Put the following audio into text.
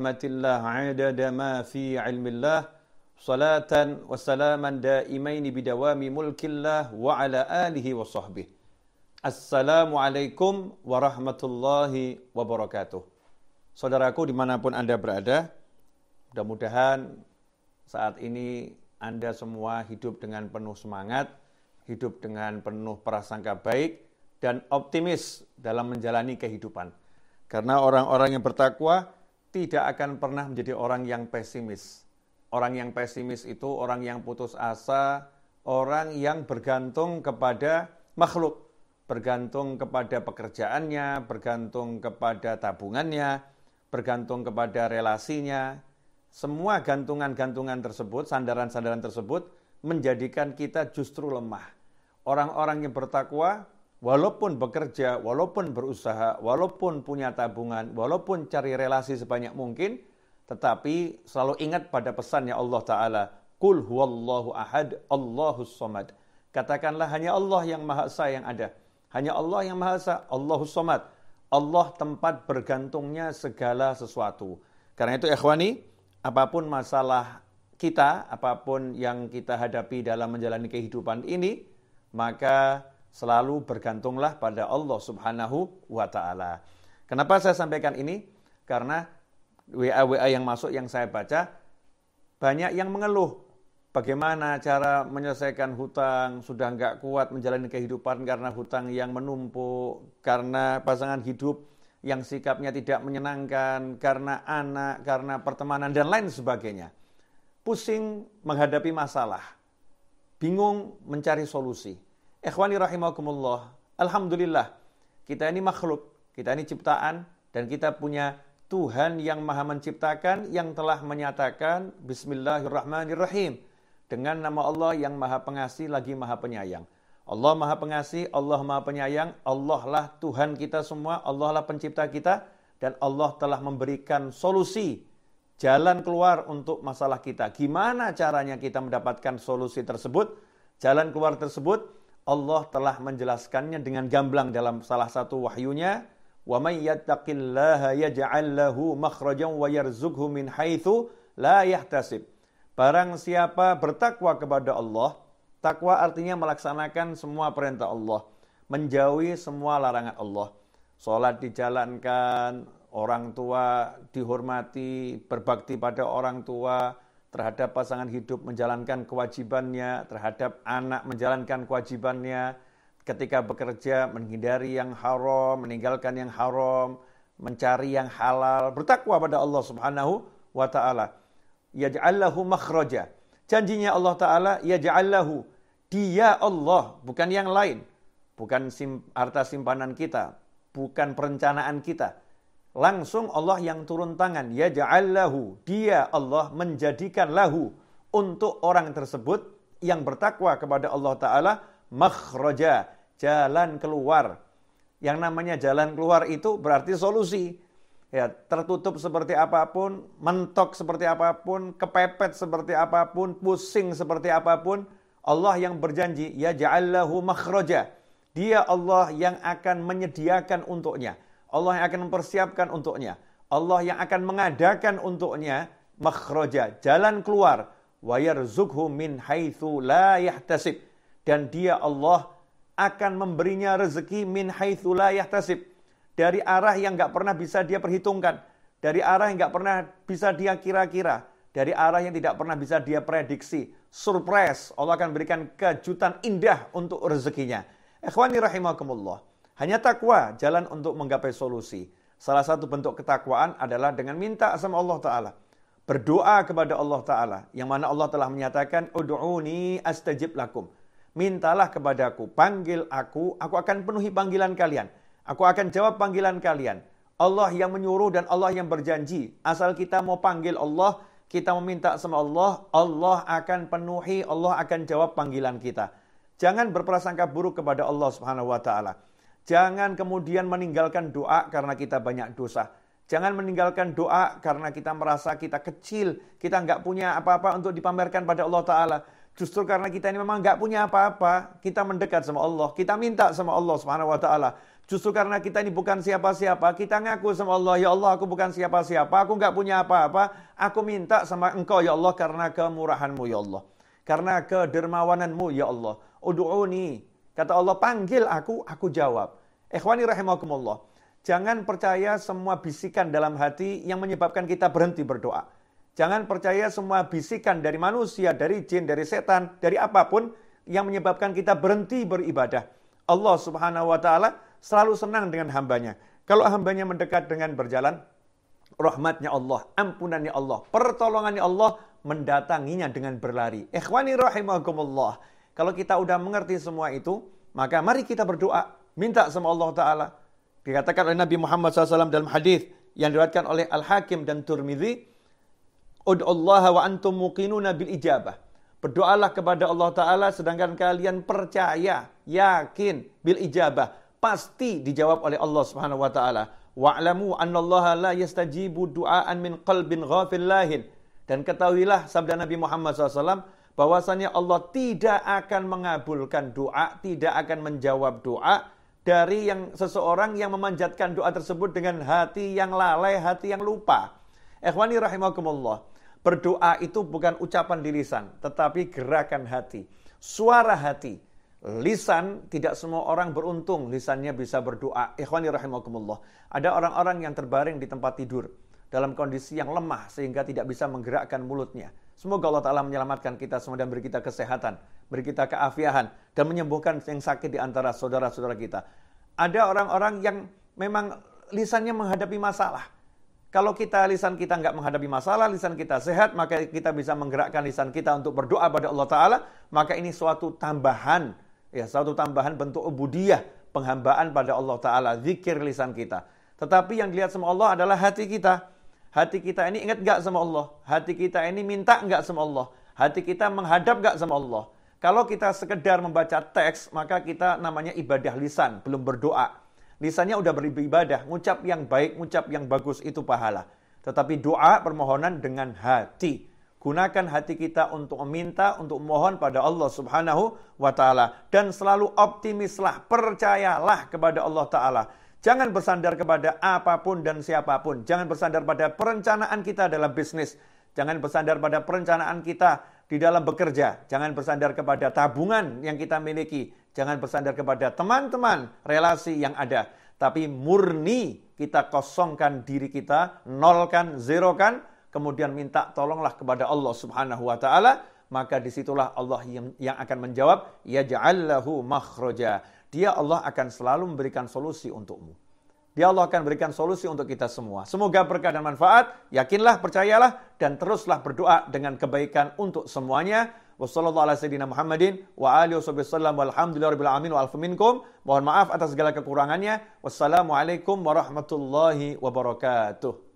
رحمة الله عدد ما في علم الله صلاة وسلاما دائمين بدوام ملك الله وعلى آله وصحبه السلام عليكم ورحمة الله وبركاته Saudaraku dimanapun Anda berada, mudah-mudahan saat ini Anda semua hidup dengan penuh semangat, hidup dengan penuh prasangka baik, dan optimis dalam menjalani kehidupan. Karena orang-orang yang bertakwa tidak akan pernah menjadi orang yang pesimis. Orang yang pesimis itu orang yang putus asa, orang yang bergantung kepada makhluk, bergantung kepada pekerjaannya, bergantung kepada tabungannya, bergantung kepada relasinya. Semua gantungan-gantungan tersebut, sandaran-sandaran tersebut menjadikan kita justru lemah. Orang-orang yang bertakwa, walaupun bekerja, walaupun berusaha, walaupun punya tabungan, walaupun cari relasi sebanyak mungkin, tetapi selalu ingat pada pesannya Allah Ta'ala, Kul huwallahu ahad, Allahus somad. Katakanlah hanya Allah yang Maha Esa yang ada. Hanya Allah yang Maha Esa, Allahus somad. Allah tempat bergantungnya segala sesuatu. Karena itu ikhwani, apa pun masalah kita, apa pun yang kita hadapi dalam menjalani kehidupan ini, maka selalu bergantunglah pada Allah Subhanahu wa taala. Kenapa saya sampaikan ini? Karena WA-WA yang masuk yang saya baca banyak yang mengeluh bagaimana cara menyelesaikan hutang, sudah nggak kuat menjalani kehidupan karena hutang yang menumpuk, karena pasangan hidup yang sikapnya tidak menyenangkan, karena anak, karena pertemanan, dan lain sebagainya. Pusing menghadapi masalah, bingung mencari solusi. Ikhwani rahimakumullah, Alhamdulillah, kita ini makhluk, kita ini ciptaan, dan kita punya Tuhan yang maha menciptakan, yang telah menyatakan Bismillahirrahmanirrahim dengan nama Allah yang maha pengasih lagi maha penyayang. Allah maha pengasih, Allah maha penyayang, Allah lah Tuhan kita semua, Allah lah pencipta kita, dan Allah telah memberikan solusi, jalan keluar untuk masalah kita. Gimana caranya kita mendapatkan solusi tersebut? Jalan keluar tersebut, Allah telah menjelaskannya dengan gamblang dalam salah satu wahyunya, wa may yattaqillaha yaj'al lahu makhrajan wa yarzuqhu min haitsu la. Barang siapa bertakwa kepada Allah, takwa artinya melaksanakan semua perintah Allah, menjauhi semua larangan Allah. Sholat dijalankan, orang tua dihormati, berbakti pada orang tua, terhadap pasangan hidup menjalankan kewajibannya, terhadap anak menjalankan kewajibannya, ketika bekerja menghindari yang haram, meninggalkan yang haram, mencari yang halal, bertakwa pada Allah Subhanahu wa taala yaj'allahu makhraja. Janjinya Allah Ta'ala, yaj'allahu. Dia Allah, bukan yang lain. Bukan sim, harta simpanan kita, bukan perencanaan kita. Langsung Allah yang turun tangan, yaj'allahu. Dia Allah menjadikan lahu untuk orang tersebut yang bertakwa kepada Allah Ta'ala, makhraja, jalan keluar. Yang namanya jalan keluar itu berarti solusi ya tertutup seperti apa pun, mentok seperti apa pun, kepepet seperti apa pun, pusing seperti apa pun, Allah yang berjanji ya ja'allahu makhraja. Dia Allah yang akan menyediakan untuknya. Allah yang akan mempersiapkan untuknya. Allah yang akan mengadakan untuknya makhraja, jalan keluar. Wa min la. Dan dia Allah akan memberinya rezeki min la dari arah yang nggak pernah bisa dia perhitungkan, dari arah yang nggak pernah bisa dia kira-kira, dari arah yang tidak pernah bisa dia prediksi. Surprise, Allah akan berikan kejutan indah untuk rezekinya. Ikhwani rahimakumullah. Hanya takwa jalan untuk menggapai solusi. Salah satu bentuk ketakwaan adalah dengan minta sama Allah Ta'ala. Berdoa kepada Allah Ta'ala. Yang mana Allah telah menyatakan, Udu'uni astajib lakum. Mintalah kepadaku, panggil aku, aku akan penuhi panggilan kalian. Aku akan jawab panggilan kalian. Allah yang menyuruh dan Allah yang berjanji. Asal kita mau panggil Allah, kita meminta sama Allah, Allah akan penuhi, Allah akan jawab panggilan kita. Jangan berprasangka buruk kepada Allah Subhanahu wa taala. Jangan kemudian meninggalkan doa karena kita banyak dosa. Jangan meninggalkan doa karena kita merasa kita kecil, kita nggak punya apa-apa untuk dipamerkan pada Allah Ta'ala. Justru karena kita ini memang nggak punya apa-apa, kita mendekat sama Allah, kita minta sama Allah Subhanahu Wa Taala. Justru karena kita ini bukan siapa-siapa, kita ngaku sama Allah, ya Allah aku bukan siapa-siapa, aku nggak punya apa-apa, aku minta sama engkau ya Allah karena kemurahanmu ya Allah. Karena kedermawananmu ya Allah. Udu'uni. Kata Allah, panggil aku, aku jawab. Ikhwani rahimakumullah. Jangan percaya semua bisikan dalam hati yang menyebabkan kita berhenti berdoa. Jangan percaya semua bisikan dari manusia, dari jin, dari setan, dari apa pun yang menyebabkan kita berhenti beribadah. Allah subhanahu wa ta'ala selalu senang dengan hambanya. Kalau hambanya mendekat dengan berjalan, rahmatnya Allah, ampunannya Allah, pertolongannya Allah mendatanginya dengan berlari. Ikhwani rahimakumullah. Kalau kita udah mengerti semua itu, maka mari kita berdoa, minta sama Allah Ta'ala. Dikatakan oleh Nabi Muhammad SAW dalam hadis yang diriwayatkan oleh Al-Hakim dan Turmidzi, Ud'ullaha wa antum muqinuna bil ijabah. Berdoalah kepada Allah Ta'ala sedangkan kalian percaya, yakin bil ijabah pasti dijawab oleh Allah Subhanahu wa taala. Wa'lamu annallaha la yastajibu du'aan min qalbin ghafil lahin. Dan ketahuilah sabda Nabi Muhammad SAW bahwasanya Allah tidak akan mengabulkan doa, tidak akan menjawab doa dari yang seseorang yang memanjatkan doa tersebut dengan hati yang lalai, hati yang lupa. Ikhwani rahimakumullah. Berdoa itu bukan ucapan di lisan, tetapi gerakan hati, suara hati lisan tidak semua orang beruntung lisannya bisa berdoa. Ikhwani rahimakumullah. Ada orang-orang yang terbaring di tempat tidur dalam kondisi yang lemah sehingga tidak bisa menggerakkan mulutnya. Semoga Allah Ta'ala menyelamatkan kita semua dan beri kita kesehatan, beri kita keafiahan, dan menyembuhkan yang sakit di antara saudara-saudara kita. Ada orang-orang yang memang lisannya menghadapi masalah. Kalau kita lisan kita nggak menghadapi masalah, lisan kita sehat, maka kita bisa menggerakkan lisan kita untuk berdoa pada Allah Ta'ala, maka ini suatu tambahan Ya, satu tambahan bentuk ubudiyah, penghambaan pada Allah Ta'ala, zikir lisan kita. Tetapi yang dilihat sama Allah adalah hati kita. Hati kita ini ingat gak sama Allah? Hati kita ini minta gak sama Allah? Hati kita menghadap gak sama Allah? Kalau kita sekedar membaca teks, maka kita namanya ibadah lisan, belum berdoa. Lisannya udah beribadah, ngucap yang baik, ngucap yang bagus itu pahala. Tetapi doa permohonan dengan hati. Gunakan hati kita untuk meminta, untuk mohon pada Allah Subhanahu wa taala dan selalu optimislah, percayalah kepada Allah taala. Jangan bersandar kepada apa pun dan siapa pun. Jangan bersandar pada perencanaan kita dalam bisnis. Jangan bersandar pada perencanaan kita di dalam bekerja. Jangan bersandar kepada tabungan yang kita miliki. Jangan bersandar kepada teman-teman, relasi yang ada. Tapi murni kita kosongkan diri kita, nolkan, zerokan, kemudian minta tolonglah kepada Allah Subhanahu wa taala, maka di situlah Allah yang, akan menjawab, ya ja'allahu makhraja. Dia Allah akan selalu memberikan solusi untukmu. Dia Allah akan berikan solusi untuk kita semua. Semoga berkah dan manfaat. Yakinlah, percayalah, dan teruslah berdoa dengan kebaikan untuk semuanya. Wassalamualaikum warahmatullahi wabarakatuh.